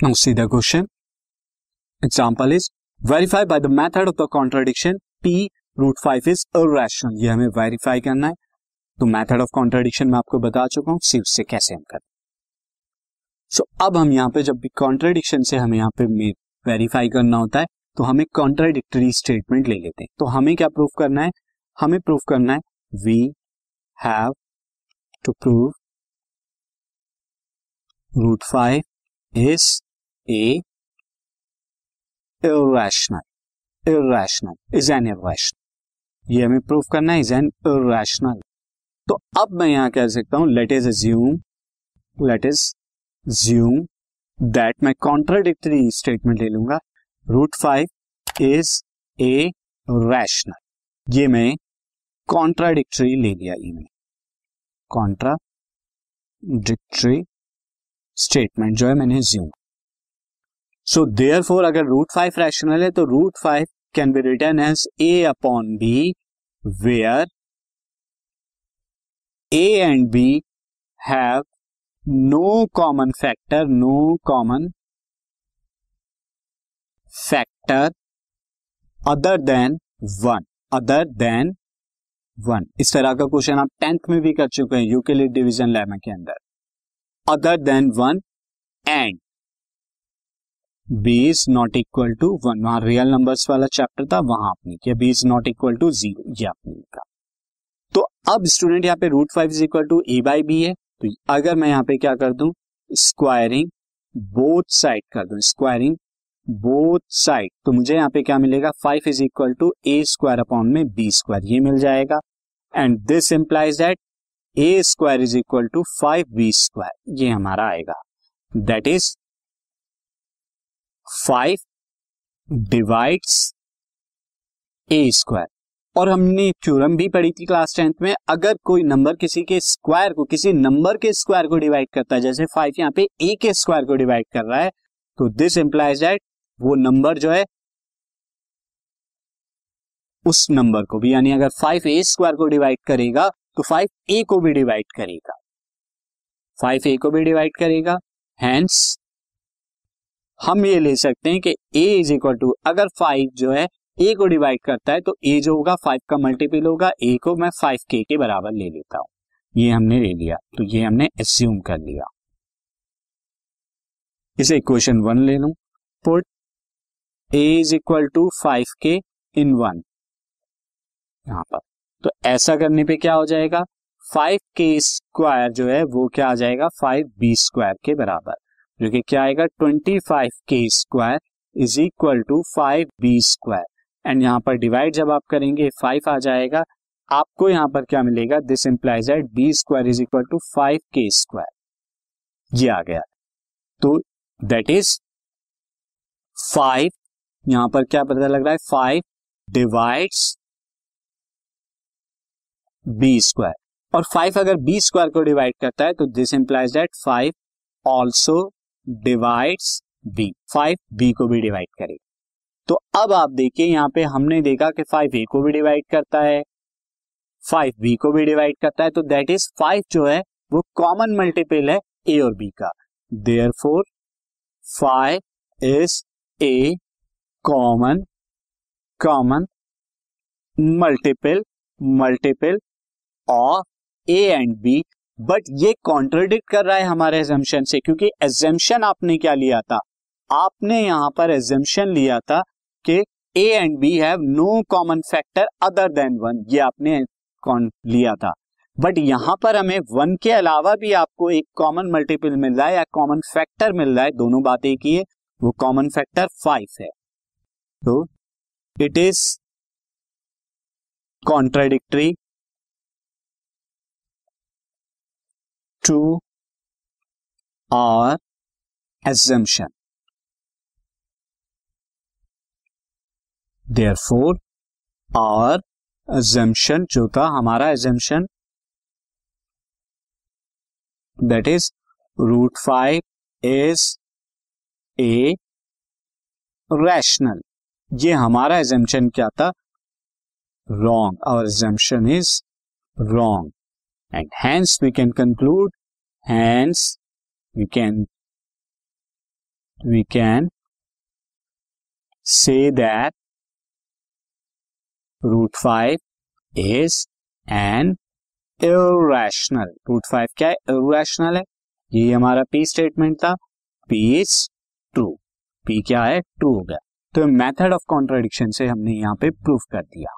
Now see the question. Example is verify by the method of the contradiction p root 5 is irrational. ये हमें verify करना है तो method of contradiction मैं आपको बता चुका हूँ सी उससे कैसे हम करें सो so, अब हम यहाँ पे जब भी कॉन्ट्राडिक्शन से हमें यहाँ पे वेरीफाई करना होता है तो हमें कॉन्ट्राडिक्टरी स्टेटमेंट ले लेते हैं तो हमें क्या प्रूफ करना है हमें प्रूफ करना है we have to prove root five is a irrational irrational is an irrational ये हमें प्रूफ करना है इज़ एन इेशनल तो अब मैं यहाँ कह सकता हूँ let us assume let us assume that मैं कॉन्ट्राडिक्टरी स्टेटमेंट ले लूँगा. Root five is a rational ये मैं कॉन्ट्राडिक्टरी ले लिया ये मैं. कॉन्ट्राडिक्टरी स्टेटमेंट जो है मैंने ज्यूम सो देयर फोर अगर रूट फाइव रैशनल है तो root five can be written as a upon b where a and b have no common factor no common factor other than one other than one इस तरह का question आप tenth में भी कर चुके हैं यूकेलिड डिवीज़न लेम के अंदर. Other than one and b is not equal to one वहाँ रियल नंबर्स वाला चैप्टर था, वहाँ आपने किया। B is not equal to zero आपने लिखा तो अब स्टूडेंट यहाँ पे root five is equal to a by b है। तो अगर मैं यहाँ पे क्या कर दूँ? स्क्वायरिंग बोथ साइड कर दूँ। स्क्वायरिंग बोथ साइड तो मुझे यहाँ पे क्या मिलेगा? Five is equal to a square upon में बी स्क्वायर ये मिल जाएगा। And this implies that a square is equal to five b square ये हमारा आएगा। That is five divides a square. और हमने थ्योरम भी पढ़ी थी क्लास टेंथ में, अगर कोई नंबर किसी के स्क्वायर को, किसी नंबर के स्क्वायर को डिवाइड करता है, जैसे फाइव यहाँ पे ए के स्क्वायर को डिवाइड कर रहा है तो दिस इंप्लाइज दैट वो नंबर जो है, उस नंबर को भी, यानी अगर फाइव ए स्क्वायर को डिवाइड करेगा तो फाइव ए को भी डिवाइड करेगा। फाइव ए को भी डिवाइड करेगा हैंस हम ये ले सकते हैं कि ए इज़ इक्वल टू अगर फाइव जो है ए को डिवाइड करता है तो ए जो होगा फाइव का मल्टीपल होगा ए को मैं फाइव के के बराबर ले लेता हूँ। ये हमने ले लिया तो ये हमने एस्यूम कर लिया। इसे इक्वेशन वन ले लू। Put a is equal to five k in one यहाँ पर। तो ऐसा करने पे क्या हो जाएगा? फाइव के स्क्वायर जो है, वो क्या आ जाएगा? फाइव बी स्क्वायर के बराबर। जो कि क्या आएगा? Twenty five k square is equal to five b square and यहाँ पर डिवाइड जब आप करेंगे फाइव आ जाएगा। आपको यहाँ पर क्या मिलेगा? This implies that b square is equal to five k square ये आ गया। तो दैट इज़ फाइव यहाँ पर क्या पता लग रहा है? फाइव डिवाइड्स बी स्क्वायर और फाइव अगर बी स्क्वायर को डिवाइड करता है तो this implies that five also divides b five b को भी डिवाइड करेगा तो अब आप देखिए, यहाँ पे हमने देखा कि फाइव ए को भी डिवाइड करता है। फाइव बी को भी डिवाइड करता है तो दैट इज़ फाइव जो है, वो कॉमन मल्टीपल है ए और बी का। Therefore five is a common common multiple multiple of a and b but ये कॉन्ट्रोडिक्ट कर रहा है हमारे एजम्पन से, क्योंकि एजम्पन आपने क्या लिया था? आपने यहाँ पर एजम्पन लिया था कि a and b have no common factor other than one ये आपने कौन लिया था। बट यहाँ पर हमें वन के अलावा भी आपको एक कॉमन मल्टीपल मिल रहा है या कॉमन फैक्टर मिल रहा है, दोनों बातें की है वो कॉमन फैक्टर फाइव है। तो it is contradictory to our assumption therefore our assumption जो था हमारा assumption that is root five is a rational ये हमारा एजम्पन क्या था? Wrong our assumption is wrong and hence we can conclude Hence, we can we can say that root 5 is an irrational. Root 5 क्या है? Irrational है। ये हमारा P statement था। पी इज़ ट्रू पी क्या है? ट्रू हो गया। तो मेथड ऑफ़ कॉन्ट्राडिक्शन से हमने यहाँ पे प्रूफ कर दिया।